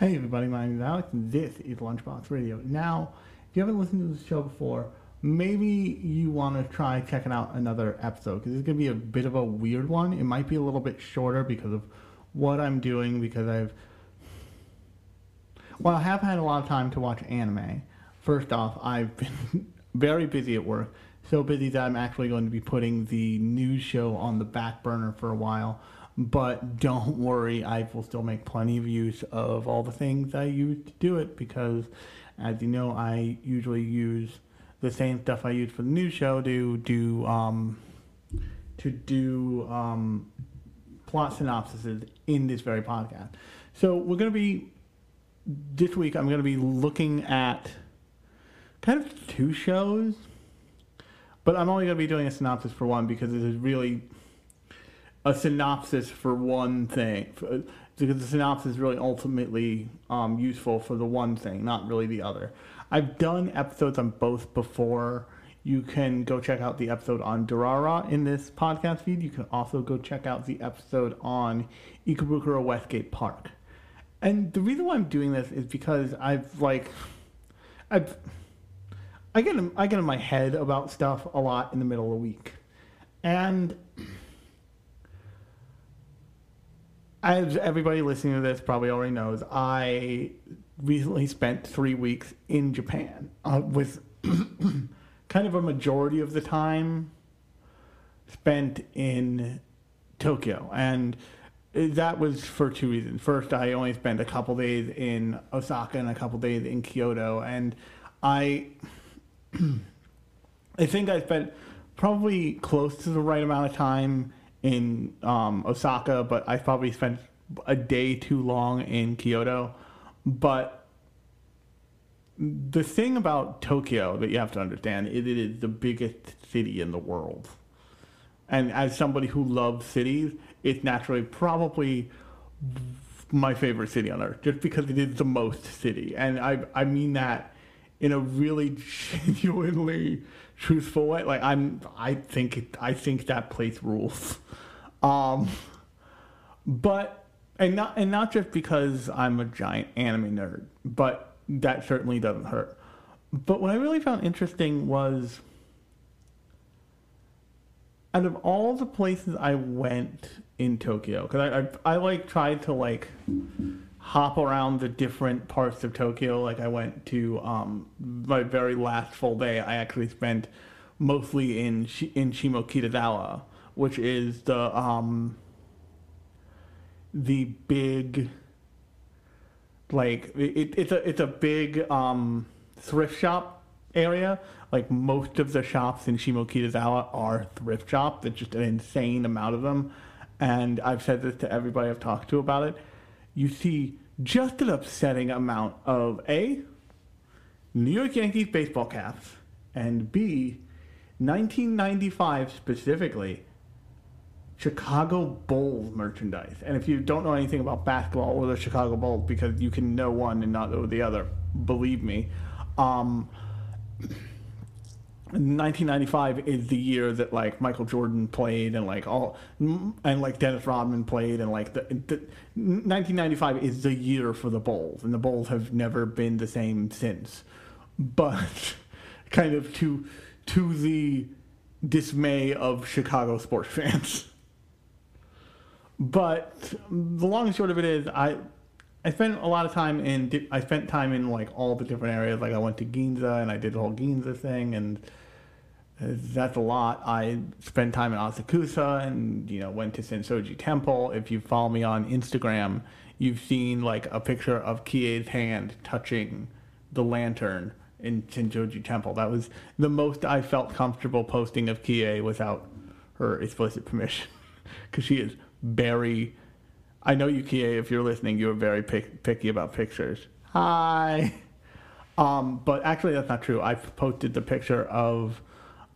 Hey everybody, my name is Alex and this is Lunchbox Radio. Now, if you haven't listened to this show before, maybe you want to try checking out another episode because it's going to be a bit of a weird one. It might be a little bit shorter because of what I'm doing because I've well, I have had a lot of time to watch anime. First off, I've been very busy at work. So busy that I'm actually going to be putting the news show on the back burner for a while. But don't worry, I will still make plenty of use of all the things I use to do it because, as you know, I usually use the same stuff I use for the news show to do um, to do um, plot synopsises in this very podcast. So we're going to be this week. I'm going to be looking at kind of two shows, but I'm only going to be doing a synopsis for one because it is really a synopsis for one thing. Because the synopsis is really ultimately um, useful for the one thing, not really the other. I've done episodes on both before. You can go check out the episode on Durara in this podcast feed. You can also go check out the episode on Ikebukuro Westgate Park. And the reason why I'm doing this is because I've like, I've, I get in, I get in my head about stuff a lot in the middle of the week, and as everybody listening to this probably already knows, I recently spent three weeks in Japan uh, with kind of a majority of the time spent in Tokyo. And that was for two reasons. First, I only spent a couple days in Osaka and a couple days in Kyoto. And I, I think I spent probably close to the right amount of time in um, Osaka, but I probably spent a day too long in Kyoto. But the thing about Tokyo that you have to understand is it is the biggest city in the world. And as somebody who loves cities, it's naturally probably my favorite city on earth, just because it is the most city. And I I mean that in a really genuinely truthful way. Like I'm, I think I think that place rules. Um, but and not and not just because I'm a giant anime nerd, but that certainly doesn't hurt. But what I really found interesting was out of all the places I went in Tokyo, because I, I I like tried to like hop around the different parts of Tokyo. Like I went to um, my very last full day. I actually spent mostly in in Shimokitazawa, which is the um, the big like it, it's a it's a big um, thrift shop area. Like most of the shops in Shimokitazawa are thrift shops. It's just an insane amount of them. And I've said this to everybody I've talked to about it. You see just an upsetting amount of A, New York Yankees baseball caps, and B, 1995 specifically, Chicago Bulls merchandise. And if you don't know anything about basketball or the Chicago Bulls, because you can know one and not know the other, believe me, um, 1995 is the year that like Michael Jordan played and like all and like Dennis Rodman played and like the, the 1995 is the year for the Bulls and the Bulls have never been the same since. But kind of to to the dismay of Chicago sports fans. But the long and short of it is, I I spent a lot of time in I spent time in like all the different areas. Like I went to Ginza and I did the whole Ginza thing, and that's a lot. I spent time in Asakusa and you know went to Sensoji Temple. If you follow me on Instagram, you've seen like a picture of Kie's hand touching the lantern in Sensoji Temple. That was the most I felt comfortable posting of Kie without her explicit permission, because she is very. I know you, Kie. If you're listening, you're very pick, picky about pictures. Hi. Um, but actually, that's not true. I've posted the picture of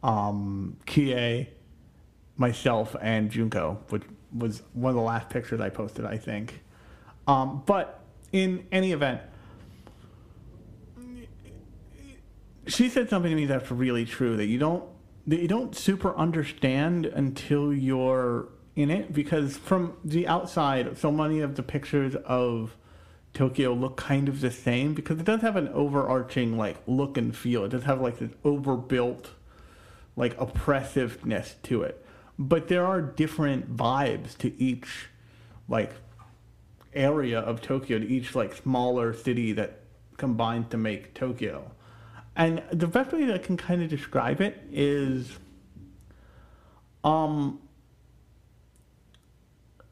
um, Kie, myself, and Junko, which was one of the last pictures I posted, I think. Um, but in any event, she said something to me that's really true that you don't that you don't super understand until you're in it because from the outside so many of the pictures of Tokyo look kind of the same because it does have an overarching like look and feel. It does have like this overbuilt like oppressiveness to it. But there are different vibes to each like area of Tokyo, to each like smaller city that combines to make Tokyo. And the best way that I can kind of describe it is um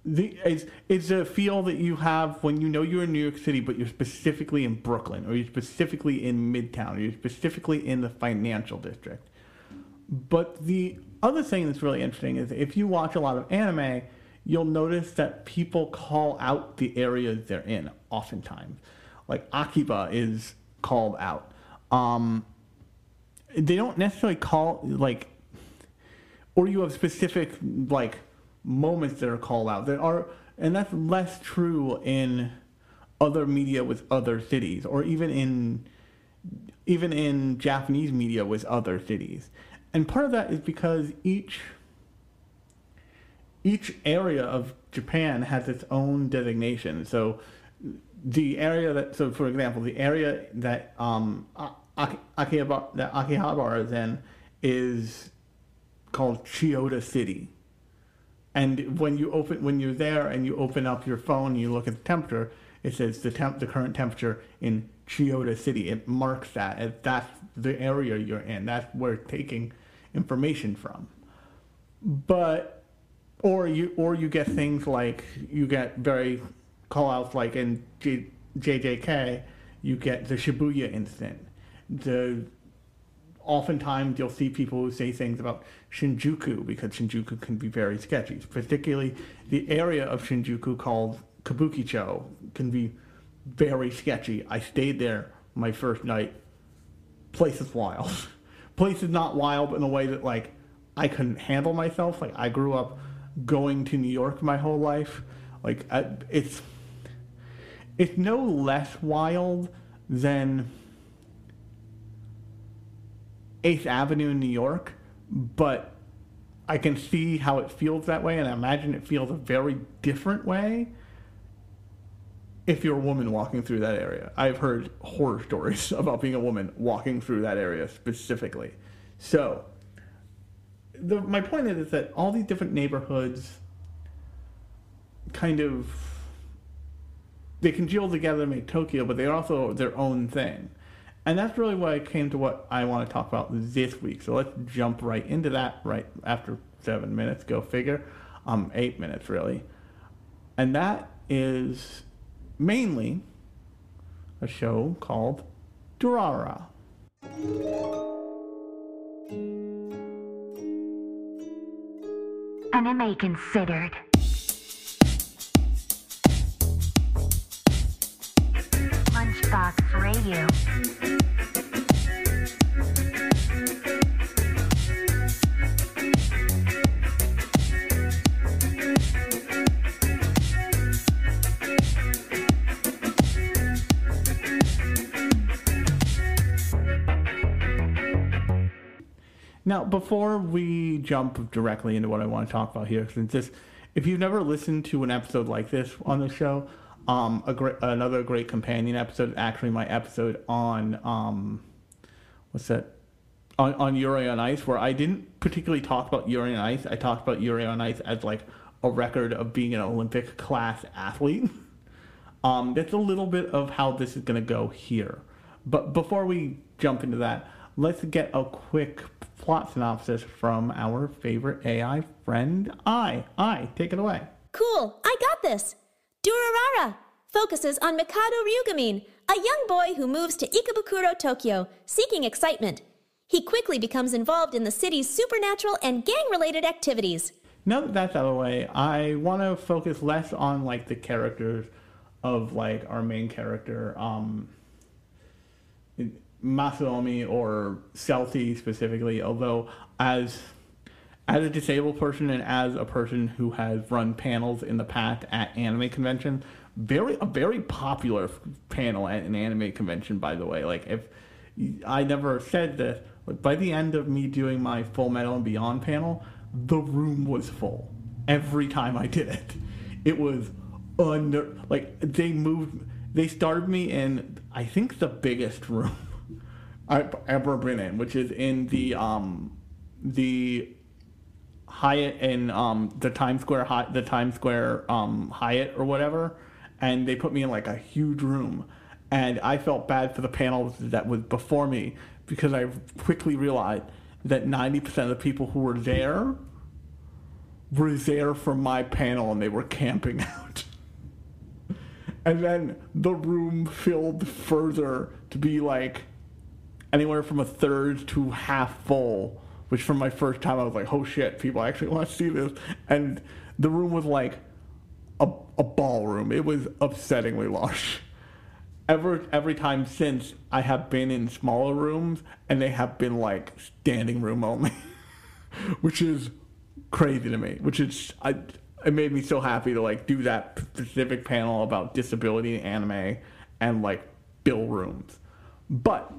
the it's, it's a feel that you have when you know you're in New York City, but you're specifically in Brooklyn, or you're specifically in Midtown, or you're specifically in the financial district. But the other thing that's really interesting is if you watch a lot of anime, you'll notice that people call out the areas they're in oftentimes. Like Akiba is called out. Um, they don't necessarily call like, or you have specific like moments that are called out. There are, and that's less true in other media with other cities, or even in even in Japanese media with other cities. And part of that is because each each area of Japan has its own designation. So the area that, so for example, the area that um, Akihabara, that Akihabara is in is called Chiyoda City. And when you open, when you're there and you open up your phone and you look at the temperature, it says the temp, the current temperature in Chiyoda City. It marks that as that's the area you're in. That's where taking information from. But, or you, or you get things like you get very call outs like in J, JJK, you get the Shibuya incident. The oftentimes you'll see people who say things about Shinjuku because Shinjuku can be very sketchy. Particularly the area of Shinjuku called Kabukicho can be very sketchy. I stayed there my first night. Place is wild. Place is not wild in a way that like I couldn't handle myself. Like I grew up going to New York my whole life. Like I, it's it's no less wild than 8th Avenue in New York, but I can see how it feels that way, and I imagine it feels a very different way if you're a woman walking through that area. I've heard horror stories about being a woman walking through that area specifically. So, the, my point is, that all these different neighborhoods kind of they congeal together to make Tokyo, but they're also their own thing. And that's really why I came to what I want to talk about this week. So let's jump right into that right after seven minutes. Go figure. Um, eight minutes really. And that is mainly a show called Durara. Anime considered. Lunchbox Radio. Now, before we jump directly into what I want to talk about here, since this, if you've never listened to an episode like this on the show, um, a great, another great companion episode, actually my episode on, um, what's that? On, on Yuri on Ice, where I didn't particularly talk about Yuri on Ice. I talked about Yuri on Ice as like a record of being an Olympic class athlete. Um, that's a little bit of how this is going to go here. But before we jump into that, let's get a quick plot synopsis from our favorite AI friend, I. I, take it away. Cool, I got this. Durarara focuses on Mikado Ryugamine, a young boy who moves to Ikebukuro, Tokyo, seeking excitement. He quickly becomes involved in the city's supernatural and gang related activities. Now that that's out of the way, I want to focus less on like the characters of like our main character, um, Masaomi or Celty specifically. Although as as a disabled person and as a person who has run panels in the past at anime conventions, very a very popular panel at an anime convention. By the way, like if I never said this, but by the end of me doing my Full Metal and Beyond panel, the room was full every time I did it. It was under like they moved. they started me in I think the biggest room I've ever been in, which is in the um the Hyatt in um the Times Square Hy- the Times Square um Hyatt or whatever, and they put me in like a huge room, and I felt bad for the panel that was before me because I quickly realized that ninety percent of the people who were there were there for my panel and they were camping out. And then the room filled further to be like anywhere from a third to half full, which from my first time I was like, oh shit, people actually want to see this. And the room was like a, a ballroom. It was upsettingly large. Ever, every time since I have been in smaller rooms and they have been like standing room only, which is crazy to me. Which is I it made me so happy to like do that specific panel about disability anime and like bill rooms. But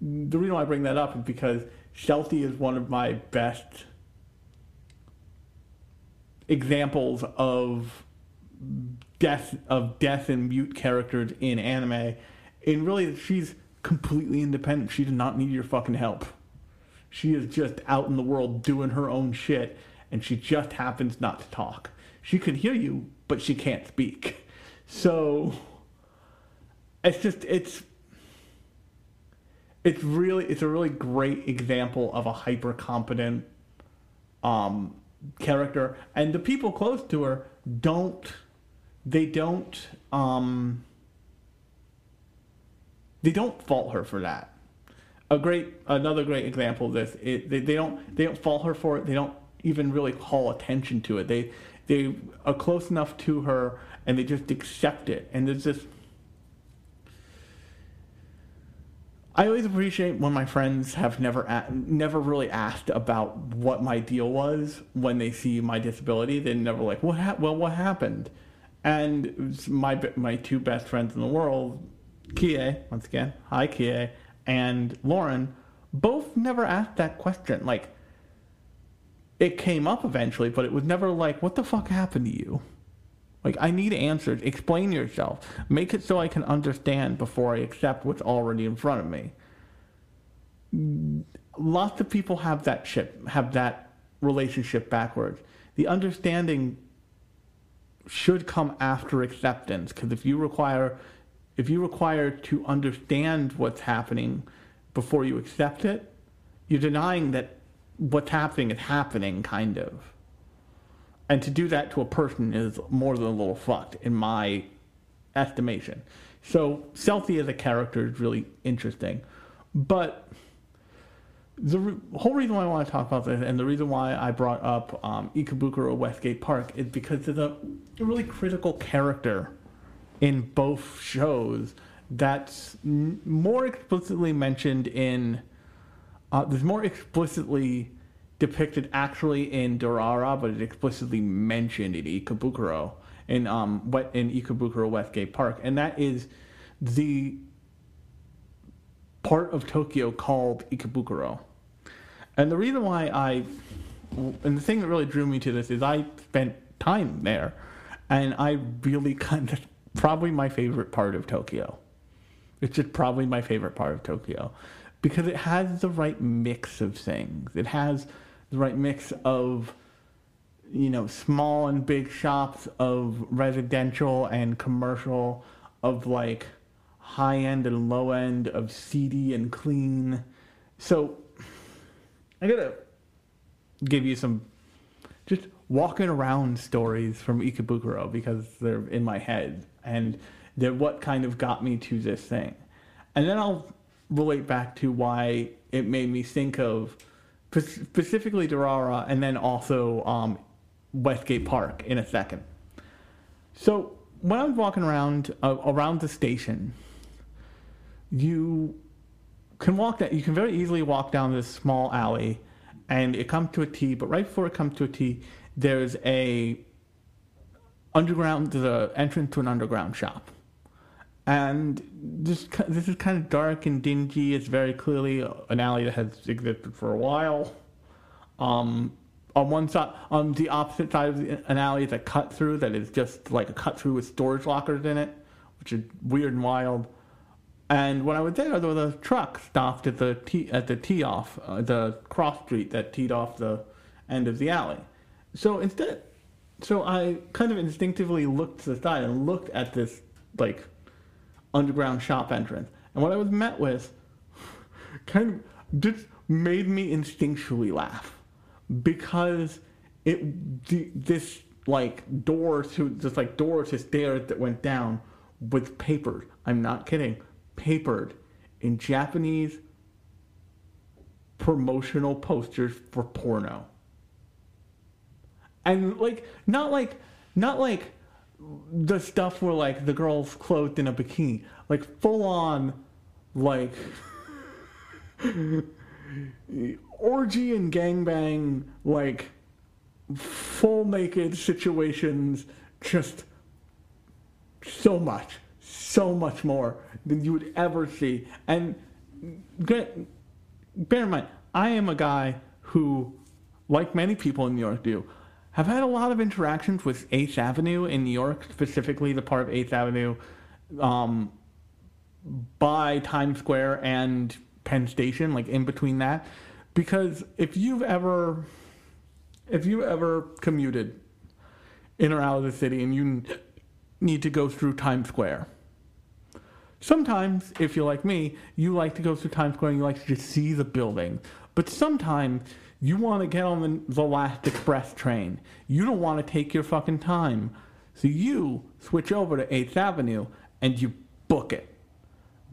the reason why I bring that up is because Celty is one of my best examples of death of death and mute characters in anime. And really, she's completely independent. She does not need your fucking help. She is just out in the world doing her own shit, and she just happens not to talk. She can hear you, but she can't speak. So it's just it's it's really it's a really great example of a hyper competent um, character, and the people close to her don't they don't um, they don't fault her for that. A great another great example of this it, they, they don't they don't fault her for it. They don't even really call attention to it. They they are close enough to her and they just accept it. And there's this I always appreciate when my friends have never a- never really asked about what my deal was when they see my disability. They never like what ha- well what happened, and my my two best friends in the world, Kie once again, hi Kie, and Lauren, both never asked that question. Like it came up eventually, but it was never like what the fuck happened to you. Like, I need answers. Explain yourself. Make it so I can understand before I accept what's already in front of me. Lots of people have that shit, have that relationship backwards. The understanding should come after acceptance, because if you require, if you require to understand what's happening before you accept it, you're denying that what's happening is happening, kind of. And to do that to a person is more than a little fucked, in my estimation. So Celty as a character is really interesting. But the re- whole reason why I want to talk about this, and the reason why I brought up um, Ikebukuro Westgate Park, is because there's a, really critical character in both shows that's n- more explicitly mentioned in. Uh, there's more explicitly depicted actually in Durara, but it explicitly mentioned in Ikebukuro in um what in Ikebukuro Westgate Park, and that is the part of Tokyo called Ikebukuro. And the reason why I and the thing that really drew me to this is I spent time there, and I really kind of probably my favorite part of Tokyo. It's just probably my favorite part of Tokyo because it has the right mix of things. It has the right mix of you know small and big shops of residential and commercial of like high end and low end of seedy and clean. So i gotta give you some just walking around stories from ikebukuro because they're in my head and they're what kind of got me to this thing. And then i'll relate back to why it made me think of specifically Durara, and then also um, Westgate Park in a second. So when I was walking around uh, around the station, you can walk that you can very easily walk down this small alley, and it comes to a T. But right before it comes to a T, there's a underground, there's an entrance to an underground shop. And this this is kind of dark and dingy. It's very clearly an alley that has existed for a while. Um, on one side, on the opposite side of the, an alley is a cut through that is just like a cut through with storage lockers in it, which is weird and wild. And when I was there, there was a truck stopped at the tee, at the tee off, uh, the cross street that teed off the end of the alley. So instead, so I kind of instinctively looked to the side and looked at this like underground shop entrance, and what I was met with kind of just made me instinctually laugh because it this like door to just like door to stairs that went down with papered. I'm not kidding, papered in Japanese promotional posters for porno. And like not like not like the stuff where like the girl's clothed in a bikini, like full on like orgy and gangbang like full naked situations just so much so much more than you would ever see. And bear in mind i am a guy who like many people in new york do have had a lot of interactions with 8th avenue in new york specifically the part of 8th avenue um, by times square and penn station like in between that because if you've ever if you ever commuted in or out of the city and you need to go through Times Square, sometimes, if you're like me, you like to go through Times Square and you like to just see the building. But sometimes you want to get on the, last express train. You don't want to take your fucking time. So you switch over to 8th Avenue and you book it.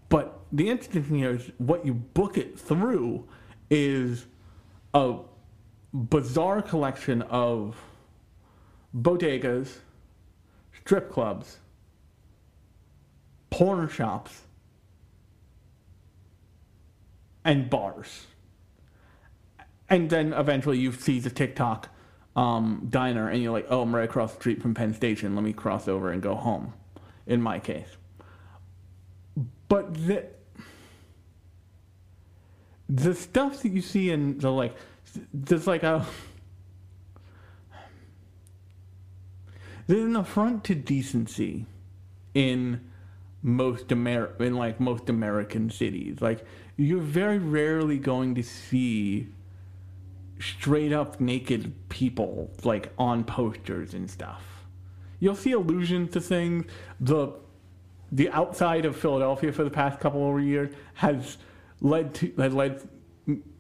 But the interesting thing here is what you book it through is a bizarre collection of bodegas, strip clubs, porn shops, and bars. And then eventually you see the Tick Tock um, diner and you're like, oh, I'm right across the street from Penn Station. Let me cross over and go home, in my case. But the, the stuff that you see in the like there's like a there's an affront to decency in most Amer in like most American cities. Like you're very rarely going to see straight up naked people like on posters and stuff. You'll see allusions to things. The the outside of Philadelphia for the past couple of years has led to has led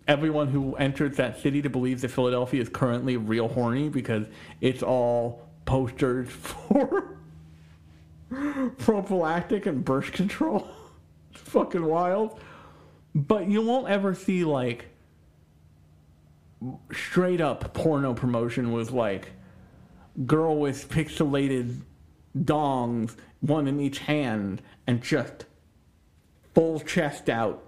everyone who enters that city to believe that Philadelphia is currently real horny because it's all posters for prophylactic and birth control. it's fucking wild. But you won't ever see like straight up porno promotion with like girl with pixelated dongs, one in each hand, and just full chest out,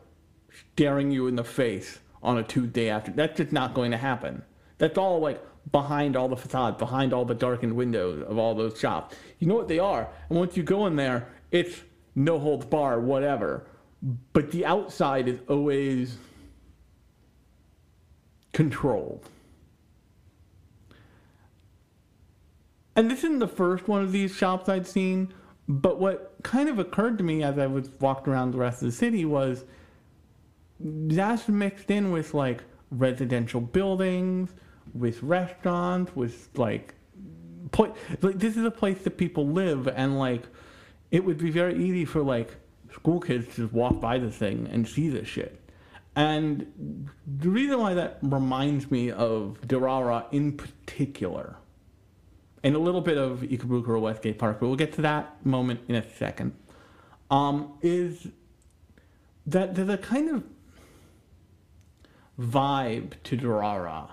staring you in the face on a Tuesday after. That's just not going to happen. That's all like behind all the facade, behind all the darkened windows of all those shops. You know what they are. And once you go in there, it's no holds bar, whatever. But the outside is always controlled. And this isn't the first one of these shops I'd seen, but what kind of occurred to me as I was walking around the rest of the city was that's mixed in with like residential buildings, with restaurants, with like, put, like this is a place that people live, and like it would be very easy for like school kids to just walk by the thing and see this shit. And the reason why that reminds me of Durara in particular, and a little bit of Ikebukuro or Westgate Park, but we'll get to that moment in a second, um, is that there's a kind of vibe to Durara,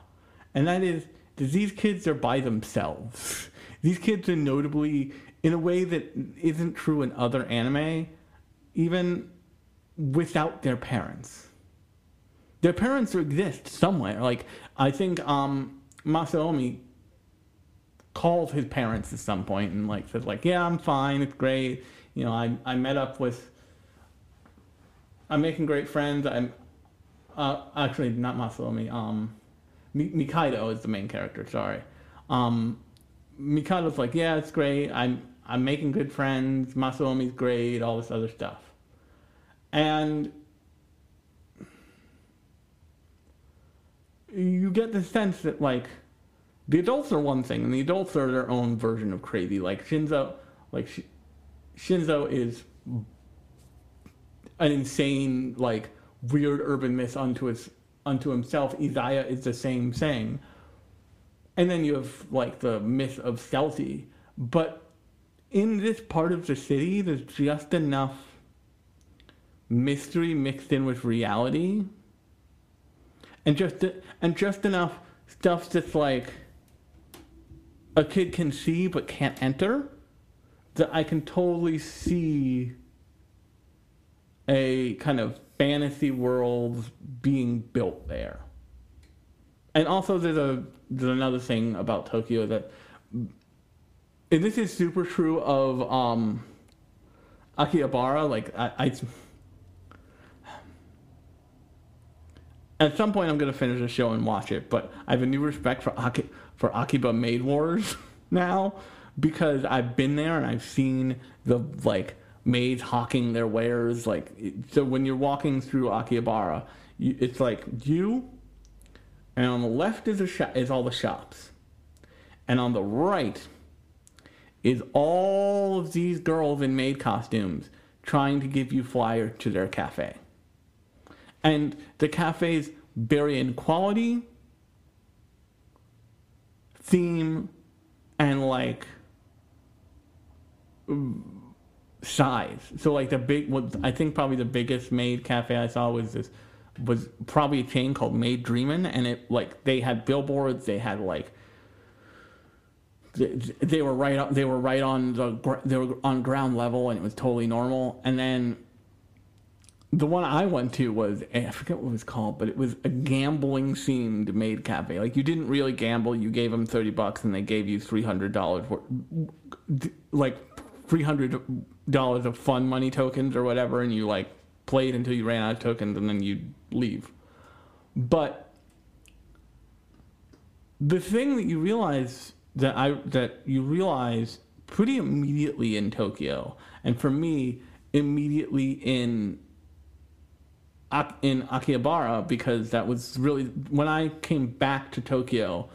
and that is that these kids are by themselves. These kids are notably in a way that isn't true in other anime, even without their parents. Their parents exist somewhere. Like I think um, Masaomi calls his parents at some point and like says like, "Yeah, I'm fine. It's great. You know, I I met up with. I'm making great friends. I'm uh, actually not Masaomi. Um, Mikado is the main character. Sorry. Um, Mikado's like, yeah, it's great. I'm I'm making good friends. Masaomi's great. All this other stuff, and you get the sense that like the adults are one thing, and the adults are their own version of crazy. Like Shizuo, like Sh- Shizuo is an insane, like weird urban myth unto his unto himself. Izaya is the same thing, and then you have like the myth of Celty. But in this part of the city, there's just enough mystery mixed in with reality and just and just enough stuff that's like a kid can see but can't enter that I can totally see a kind of fantasy world being built there. And also there's a there's another thing about Tokyo that and this is super true of um Akihabara like I, I at some point I'm gonna finish the show and watch it, but I have a new respect for Aki, for Akiba Maid Wars now because I've been there and I've seen the like maids hawking their wares. Like so, when you're walking through Akihabara, you, it's like you, and on the left is a is all the shops, and on the right is all of these girls in maid costumes trying to give you flyer to their cafe. And the cafes vary in quality, theme, and like mm, size. So like the big, what I think probably the biggest maid cafe I saw was this was probably a chain called Maid Dreamin', and it like they had billboards, they had like they, they were right they were right on the they were on ground level, and it was totally normal. And then the one I went to was eh, I forget what it was called, but it was a gambling themed maid cafe. Like you didn't really gamble; you gave them thirty bucks, and they gave you three hundred dollars, like three hundred dollars of fun money tokens or whatever, and you like played until you ran out of tokens, and then you leave. But the thing that you realize that I that you realize pretty immediately in Tokyo, and for me, immediately in in Akihabara because that was really when I came back to Tokyo.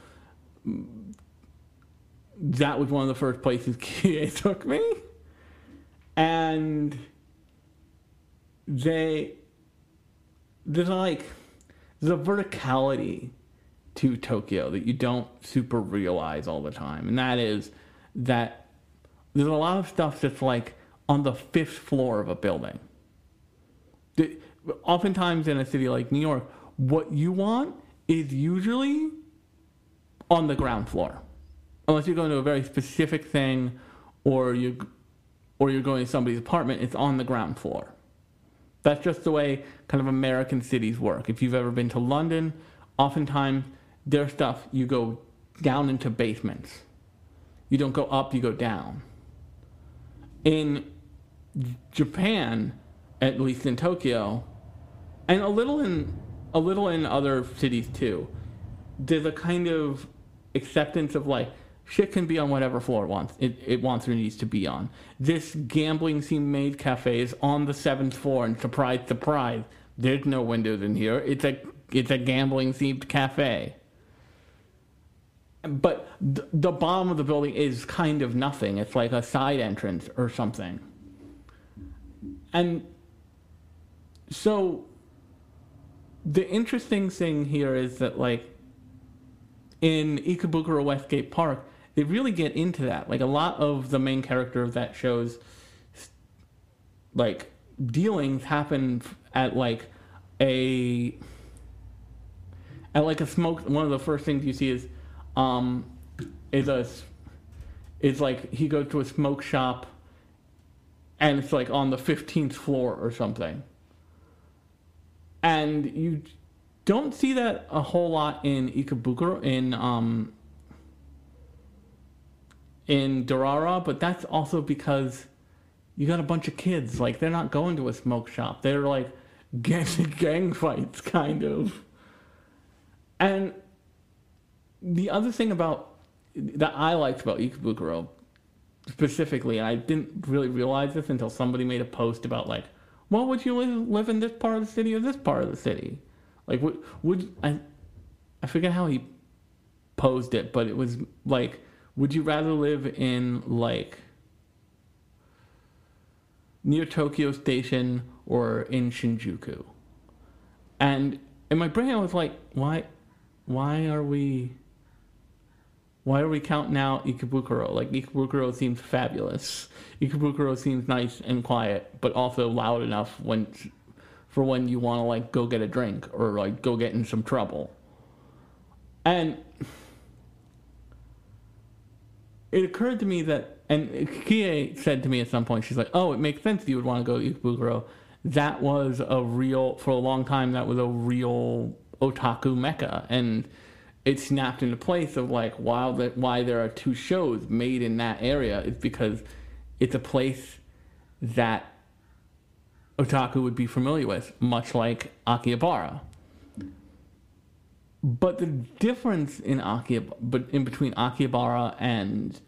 That was one of the first places Kie took me, and they there's like there's a verticality to Tokyo that you don't super realize all the time, and that is that there's a lot of stuff that's like on the fifth floor of a building oftentimes in a city like New York, what you want is usually on the ground floor, unless you're going to a very specific thing, or you or you're going to somebody's apartment. It's on the ground floor. That's just the way kind of American cities work. If you've ever been to London, oftentimes their stuff you go down into basements. You don't go up, you go down. In Japan, at least in Tokyo, and a little in a little in other cities too. There's a kind of acceptance of like shit can be on whatever floor it wants it, it wants or needs to be on. This gambling scene maid cafe is on the seventh floor, and surprise, surprise, there's no windows in here. It's a it's a gambling themed cafe. But th- the bottom of the building is kind of nothing. It's like a side entrance or something. And so the interesting thing here is that like in Ikebukuro Westgate Park, they really get into that. Like a lot of the main character of that show's like dealings happen at like a at like a smoke. One of the first things you see is um is a is like he goes to a smoke shop and it's like on the 15th floor or something and you don't see that a whole lot in Ikebukuro in um in Durara, but that's also because you got a bunch of kids. Like they're not going to a smoke shop. They're like gang gang fights, kind of. And the other thing about that I liked about Ikebukuro specifically, and I didn't really realize this until somebody made a post about like, well, would you live, live in this part of the city or this part of the city? Like, would would I? I forget how he posed it, but it was like, would you rather live in like near Tokyo Station or in Shinjuku? And in my brain, I was like, why, why are we, why are we counting out Ikebukuro? Like Ikebukuro seems fabulous. Ikebukuro seems nice and quiet, but also loud enough when, for when you want to like go get a drink or like go get in some trouble. And it occurred to me that, and Kie said to me at some point, she's like, "Oh, it makes sense that you would want to go to Ikebukuro. That was a real, for a long time, that was a real otaku mecca, and it snapped into place of like, wow, that why there are two shows made in that area is because it's a place that otaku would be familiar with, much like Akihabara." But the difference in Akihabara, but in between Akihabara and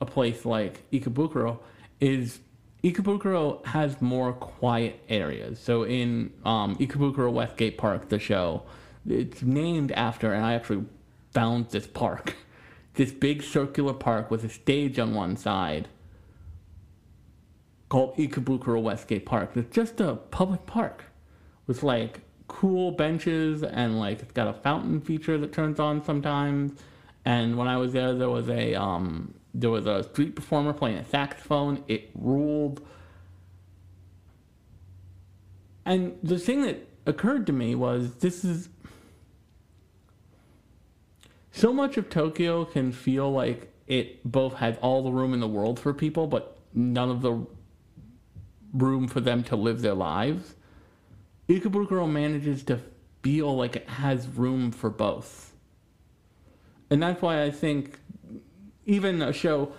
a place like Ikebukuro is Ikebukuro has more quiet areas. So in um, Ikebukuro Westgate Park, the show, it's named after, and I actually found this park, this big circular park with a stage on one side called Ikebukuro Westgate Park. It's just a public park with like cool benches and like it's got a fountain feature that turns on sometimes. And when I was there, there was a um, there was a street performer playing a saxophone. It ruled. And the thing that occurred to me was this is so much of Tokyo can feel like it both has all the room in the world for people, but none of the room for them to live their lives. Ikebukuro manages to feel like it has room for both. And that's why I think even a show,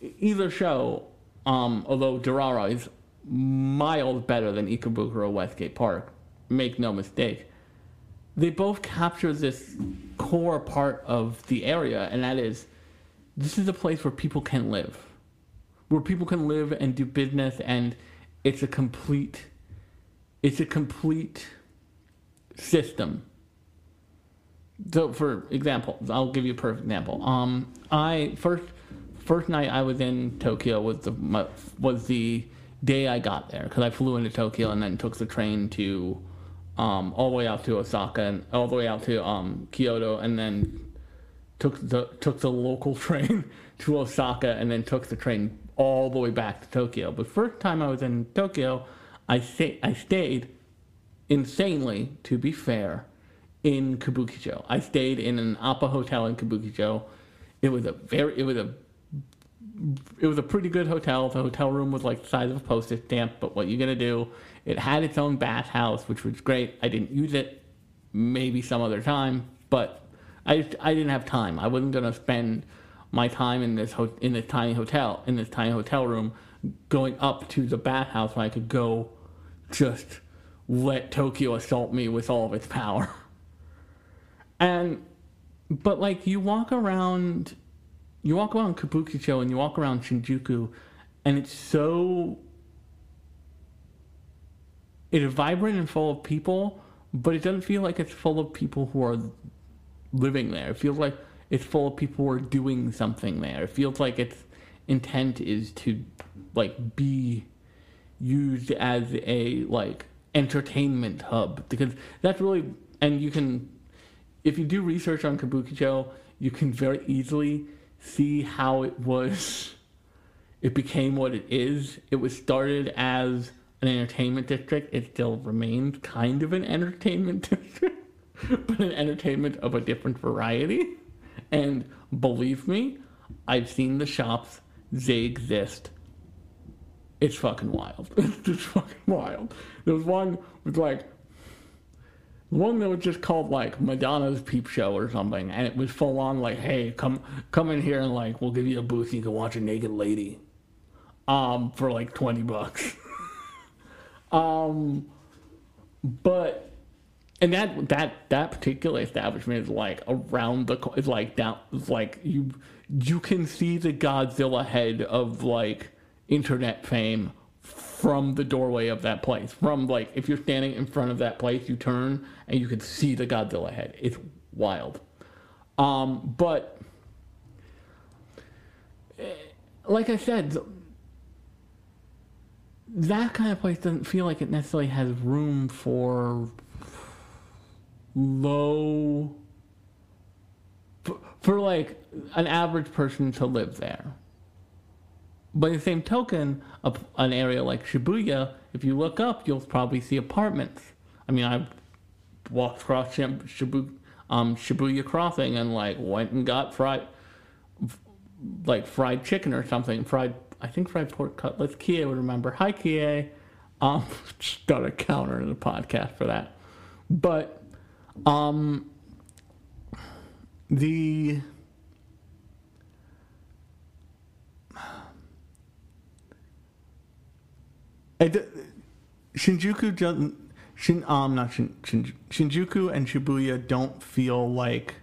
either show, um, although Durara is miles better than Ikebukuro Westgate Park, make no mistake, they both capture this core part of the area, and that is this is a place where people can live, where people can live and do business, and it's a complete, it's a complete system. So, for example, I'll give you a perfect example. Um, I first first night I was in Tokyo was the was the day I got there because I flew into Tokyo and then took the train to um, all the way out to Osaka and all the way out to um, Kyoto and then took the took the local train to Osaka and then took the train all the way back to Tokyo. But first time I was in Tokyo, I stay, I stayed insanely, to be fair, in Kabukicho. I stayed in an APA hotel in Kabukicho. It was a very it was a it was a pretty good hotel. The hotel room was like the size of a postage stamp, but what you gonna do? It had its own bathhouse, which was great. I didn't use it. Maybe some other time, but I just, I didn't have time. I wasn't gonna spend my time in this ho- in this tiny hotel in this tiny hotel room going up to the bathhouse when I could go just let Tokyo assault me with all of its power. And but like you walk around you walk around Kabukicho and you walk around Shinjuku and it's so it is vibrant and full of people, but it doesn't feel like it's full of people who are living there. It feels like it's full of people who are doing something there. It feels like its intent is to like be used as a like entertainment hub because that's really and you can if you do research on Kabukicho, you can very easily see how it was it became what it is. It was started as an entertainment district. It still remains kind of an entertainment district, but an entertainment of a different variety. And believe me, I've seen the shops, they exist. It's fucking wild. It's just fucking wild. There was one with like one that was just called like Madonna's Peep Show or something, and it was full on like, hey, come come in here and like we'll give you a booth, you can watch a naked lady, um, for like twenty bucks. um, but and that that that particular establishment is like around the is like down is like you you can see the Godzilla head of like internet fame from the doorway of that place. From like if you're standing in front of that place, you turn and you can see the Godzilla head. It's wild. Um, but eh, like I said, that kind of place doesn't feel like it necessarily has room for low for, for like an average person to live there. In the same token, a, an area like Shibuya, if you look up, you'll probably see apartments. I mean, I've walked across Shim- Shibu, um, Shibuya Crossing and like went and got fried, like fried chicken or something. Fried, I think fried pork cutlets. Kie would remember. Hi, Kie. Um, just got a counter in the podcast for that. But, um, the Shinjuku doesn't. Shin, um, not Shin, Shin, Shinjuku and Shibuya don't feel like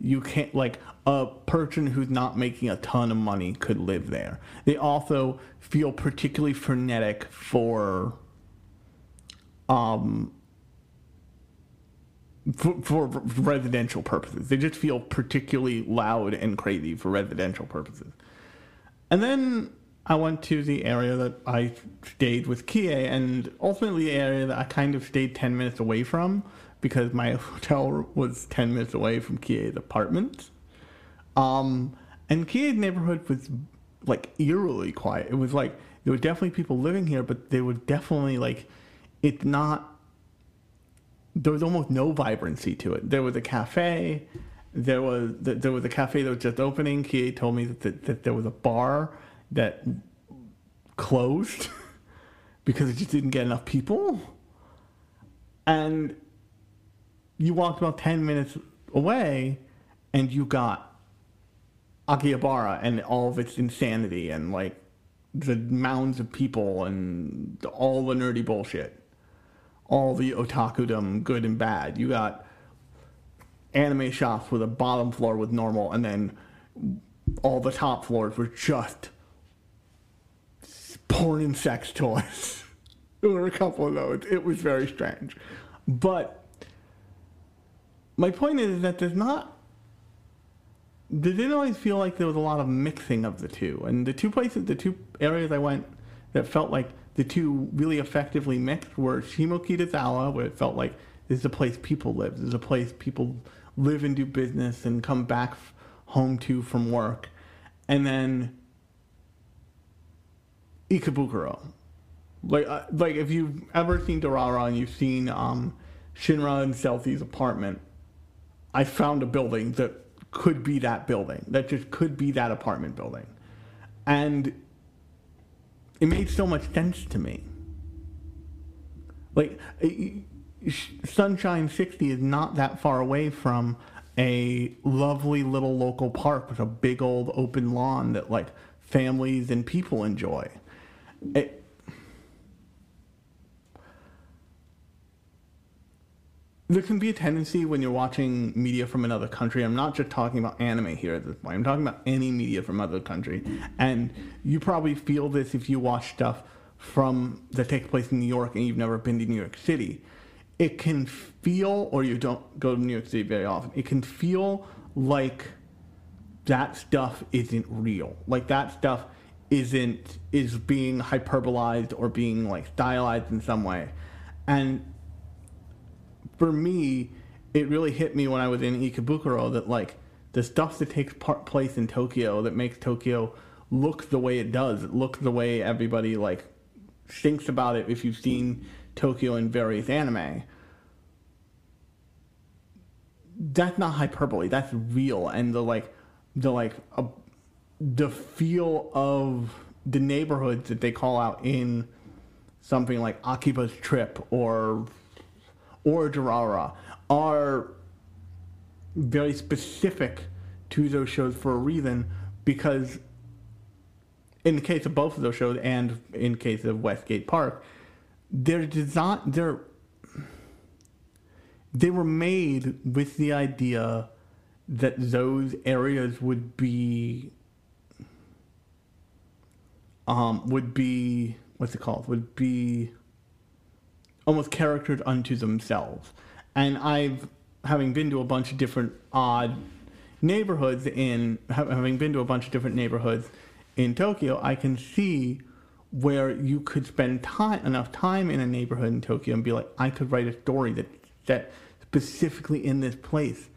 you can't like a person who's not making a ton of money could live there. They also feel particularly frenetic for um for, for residential purposes. They just feel particularly loud and crazy for residential purposes. And then I went to the area that I stayed with Kie, and ultimately the area that I kind of stayed 10 minutes away from because my hotel was 10 minutes away from Kie's apartment. Um, and Kie's neighborhood was like eerily quiet. It was like there were definitely people living here, but they were definitely like, it's not, there was almost no vibrancy to it. There was a cafe. There was there was a cafe that was just opening. Kie told me that, that, that there was a bar that closed because it just didn't get enough people. And you walked about 10 minutes away and you got Akihabara and all of its insanity and like the mounds of people and all the nerdy bullshit. All the otakudom, good and bad. You got anime shops with a bottom floor with normal and then all the top floors were just porn and sex toys. there were a couple of those. It was very strange. But my point is that there's not. There didn't always feel like there was a lot of mixing of the two. And the two places, the two areas I went that felt like the two really effectively mixed were Shimokitazawa, where it felt like this is a place people live. This is a place people live and do business and come back home to from work. And then Ikebukuro. Like, uh, like if you've ever seen Durara and you've seen um, Shinra and Celty's apartment, I found a building that could be that building. That just could be that apartment building. And it made so much sense to me. Like, Sunshine 60 is not that far away from a lovely little local park with a big old open lawn that, like, families and people enjoy. It, there can be a tendency when you're watching media from another country. I'm not just talking about anime here at this point. I'm talking about any media from other country, and you probably feel this if you watch stuff from that takes place in New York and you've never been to New York City. It can feel, or you don't go to New York City very often. It can feel like that stuff isn't real. Like that stuff isn't is being hyperbolized or being like stylized in some way. And for me, it really hit me when I was in Ikebukuro that like the stuff that takes part place in Tokyo that makes Tokyo look the way it does, it looks the way everybody like thinks about it if you've seen Tokyo in various anime. That's not hyperbole. That's real, and the like, the like, the feel of the neighborhoods that they call out in something like Akiba's Trip or or Durara are very specific to those shows for a reason because in the case of both of those shows and in case of Westgate Park, they're designed they're they were made with the idea that those areas would be um, would be what's it called? Would be almost characters unto themselves. And I've having been to a bunch of different odd neighborhoods in having been to a bunch of different neighborhoods in Tokyo, I can see where you could spend time enough time in a neighborhood in Tokyo and be like, I could write a story that that specifically in this place,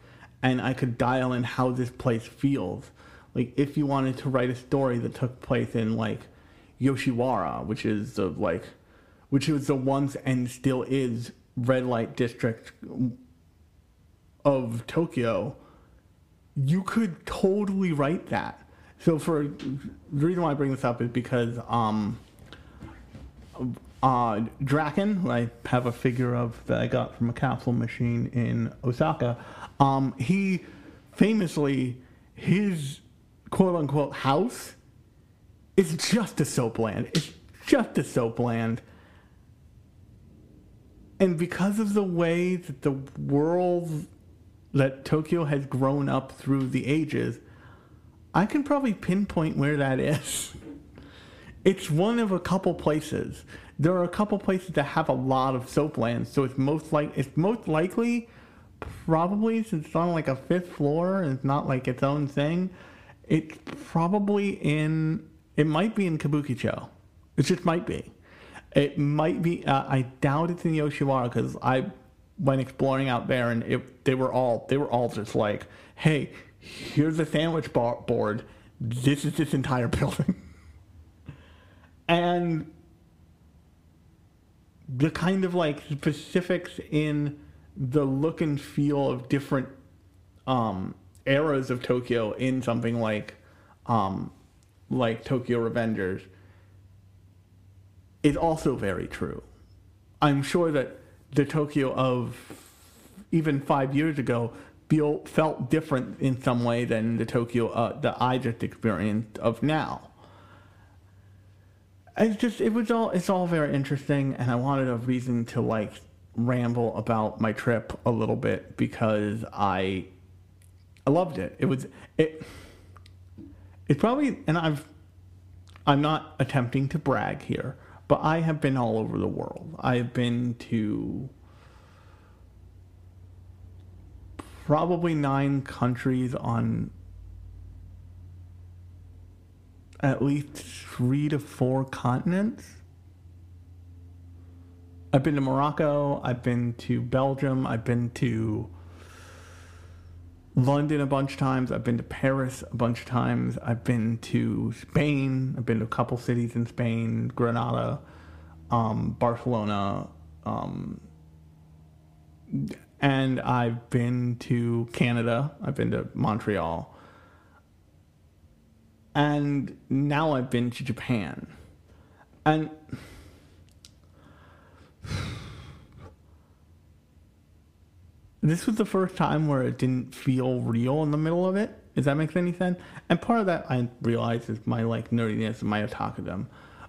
and I could dial in how this place feels. Like if you wanted to write a story that took place in like Yoshiwara, which is the like, which was the once and still is red light district of Tokyo, you could totally write that. So for the reason why I bring this up is because um, uh, Draken, who I have a figure of that I got from a capsule machine in Osaka, um, he famously his quote unquote house is just a soap land. It's just a soap land. And because of the way that the world that Tokyo has grown up through the ages, I can probably pinpoint where that is. It's one of a couple places. There are a couple places that have a lot of soap lands, so it's most like it's most likely, probably since it's on like a fifth floor and it's not like its own thing. It's probably in. It might be in Kabukicho. It just might be. It might be. Uh, I doubt it's in Yoshiwara because I went exploring out there and it, they were all they were all just like, "Hey, here's a sandwich bar- board. This is this entire building." and the kind of like specifics in the look and feel of different um, eras of Tokyo in something like um, like Tokyo Revengers is also very true. I'm sure that the Tokyo of even five years ago felt different in some way than the Tokyo uh, that I just experienced of now. It's just it was all it's all very interesting, and I wanted a reason to like ramble about my trip a little bit because I I loved it. It was it it probably and I've I'm not attempting to brag here, but I have been all over the world. I have been to probably nine countries on at least three to four continents. I've been to Morocco, I've been to Belgium, I've been to London a bunch of times, I've been to Paris a bunch of times, I've been to Spain, I've been to a couple cities in Spain, Granada, um, Barcelona, um, and I've been to Canada, I've been to Montreal and now I've been to Japan. And this was the first time where it didn't feel real in the middle of it. Does that make any sense? And part of that I realize is my like nerdiness and my otakudom.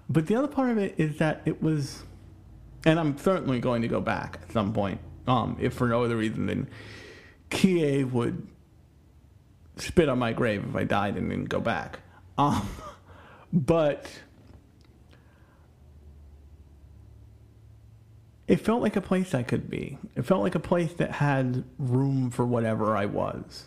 But the other part of it is that it was, and I'm certainly going to go back at some point, um, if for no other reason than Kie would spit on my grave if I died and didn't go back. Um, but it felt like a place I could be. It felt like a place that had room for whatever I was.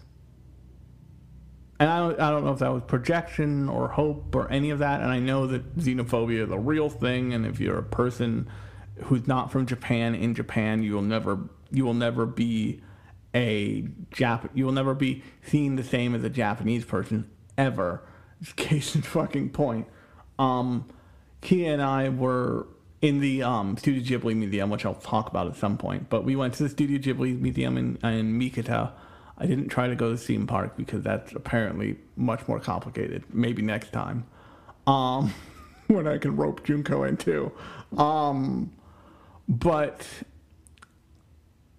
And I don't, I don't know if that was projection or hope or any of that. And I know that xenophobia is a real thing. And if you're a person who's not from Japan in Japan, you will never you will never be a Jap. You will never be seen the same as a Japanese person ever. Case in fucking point. Um, Kia and I were in the um, Studio Ghibli Museum, which I'll talk about at some point. But we went to the Studio Ghibli Museum in, in Mitaka. I didn't try to go to the theme park because that's apparently much more complicated. Maybe next time. Um, when I can rope Junko in too. Um, but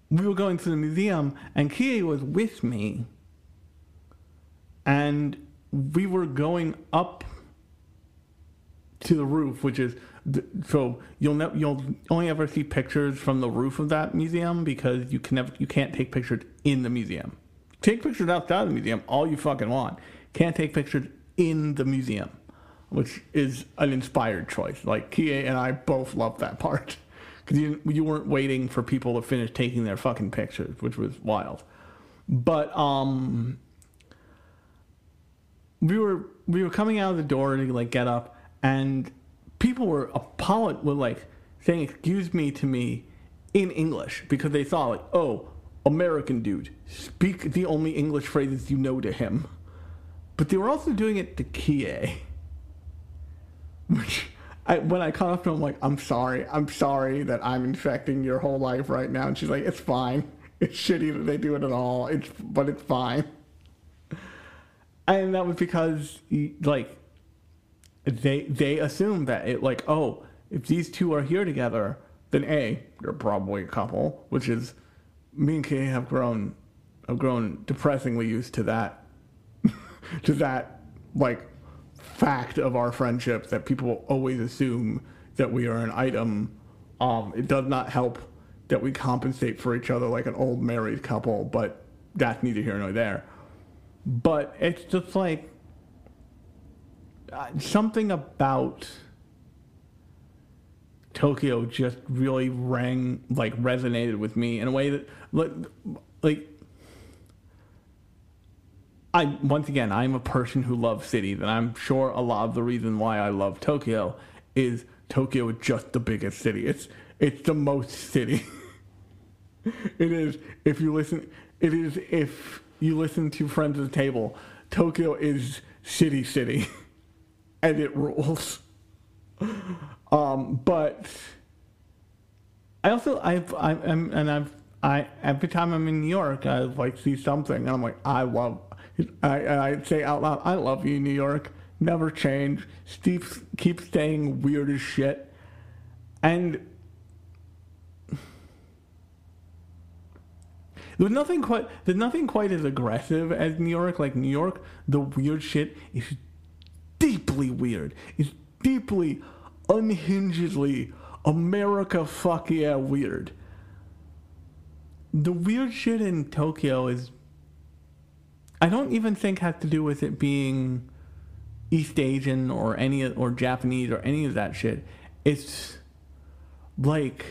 we were going to the museum, and Kia was with me. And we were going up to the roof, which is so you'll ne- you'll only ever see pictures from the roof of that museum because you can never you can't take pictures in the museum. Take pictures outside the museum all you fucking want. Can't take pictures in the museum, which is an inspired choice. Like Kia and I both love that part because you you weren't waiting for people to finish taking their fucking pictures, which was wild. But um, we were we were coming out of the door to like get up, and people were apolog were like saying "excuse me" to me in English because they saw like oh American dude speak the only English phrases you know to him, but they were also doing it to Kie, which. I, when I caught up to him, I'm like, I'm sorry. I'm sorry that I'm infecting your whole life right now. And she's like, it's fine. It's shitty that they do it at all. It's, but it's fine and that was because like they they assumed that it like oh if these two are here together then a they're probably a couple which is me and Kay have grown have grown depressingly used to that to that like fact of our friendship that people always assume that we are an item. Um it does not help that we compensate for each other like an old married couple but that's neither here nor there. But it's just like uh, something about Tokyo just really rang like resonated with me in a way that like like I once again I'm a person who loves cities and I'm sure a lot of the reason why I love Tokyo is Tokyo is just the biggest city. It's it's the most city. it is if you listen it is if you listen to Friends at the Table, Tokyo is city city, and it rules. Um, but I also I've I'm and I've I every time I'm in New York I like see something and I'm like I love I I say out loud I love you New York never change Steve keeps staying weird as shit and There's nothing quite there's nothing quite as aggressive as New York. Like New York, the weird shit is deeply weird. It's deeply unhingedly America fuck yeah weird. The weird shit in Tokyo is I don't even think has to do with it being East Asian or any or Japanese or any of that shit. It's like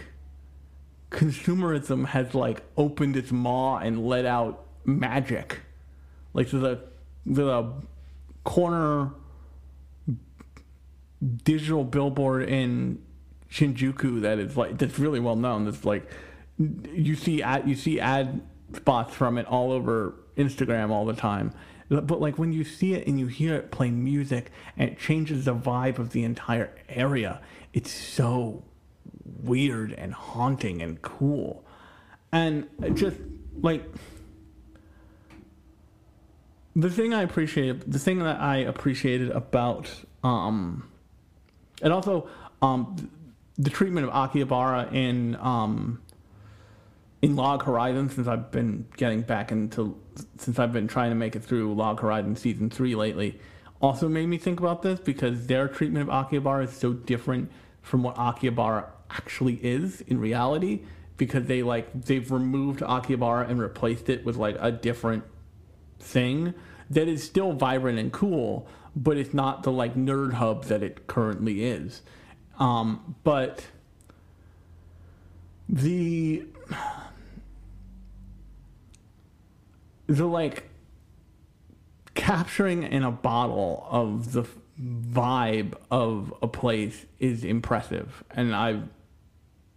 consumerism has like opened its maw and let out magic. Like there's a there's a corner digital billboard in Shinjuku that is like that's really well known. That's like you see ad you see ad spots from it all over Instagram all the time. But like when you see it and you hear it play music and it changes the vibe of the entire area, it's so weird and haunting and cool. And just like the thing I appreciated, the thing that I appreciated about, um, and also um, the treatment of Akihabara in um, in Log Horizon since I've been getting back into since I've been trying to make it through Log Horizon season three lately, also made me think about this because their treatment of Akihabara is so different from what Akihabara actually is in reality because they like they've removed Akihabara and replaced it with like a different thing that is still vibrant and cool, but it's not the like nerd hub that it currently is. Um, but the the like capturing in a bottle of the vibe of a place is impressive, and I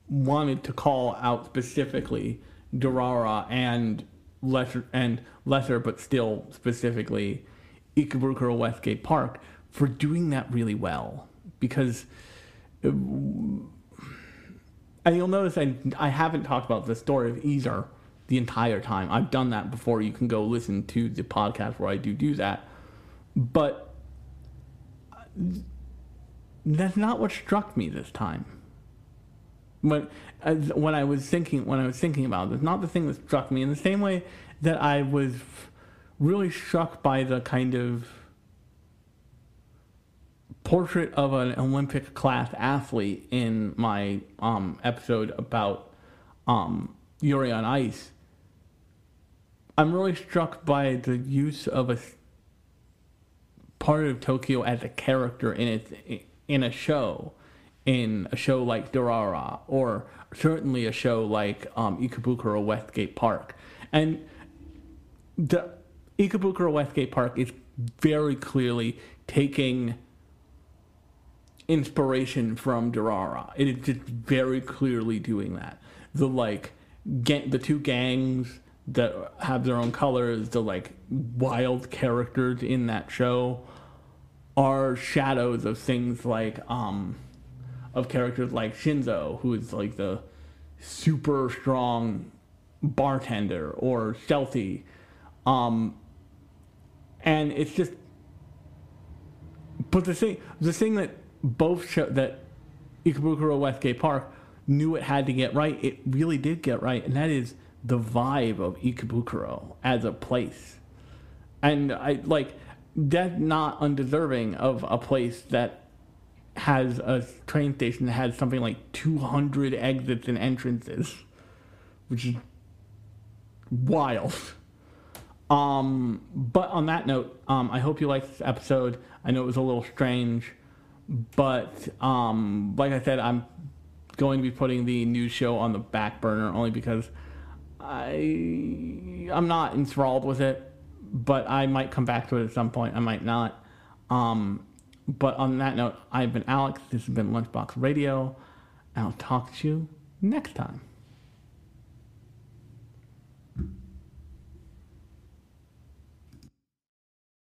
wanted to call out specifically Durara and lesser and lesser, but still specifically Ikebukuro Westgate Park for doing that really well because. It, and you'll notice I, I haven't talked about the story of Ezer the entire time. I've done that before. You can go listen to the podcast where I do do that. But uh, that's not what struck me this time. When when I was thinking when I was thinking about it's not the thing that struck me in the same way that I was really struck by the kind of portrait of an Olympic class athlete in my um, episode about um, Yuri on Ice, I'm really struck by the use of a part of Tokyo as a character in its in a show, in a show like Durara, or certainly a show like um, Ikebukuro Westgate Park, and the Ikebukuro Westgate Park is very clearly taking inspiration from Durara. It is just very clearly doing that. The like ga- the two gangs that have their own colors, the like wild characters in that show are shadows of things like um of characters like Shizuo, who is like the super strong bartender or Celty. Um and it's just but the thing the thing that both show that Ikebukuro Westgate Park knew it had to get right, it really did get right, and that is the vibe of Ikebukuro as a place. And I like that's not undeserving of a place that has a train station that has something like 200 exits and entrances, which is wild. Um, but on that note, um, I hope you liked this episode. I know it was a little strange, but um, like I said, I'm going to be putting the news show on the back burner only because I I'm not enthralled with it. But I might come back to it at some point. I might not. Um, but on that note, I've been Alex. This has been Lunchbox Radio. I'll talk to you next time.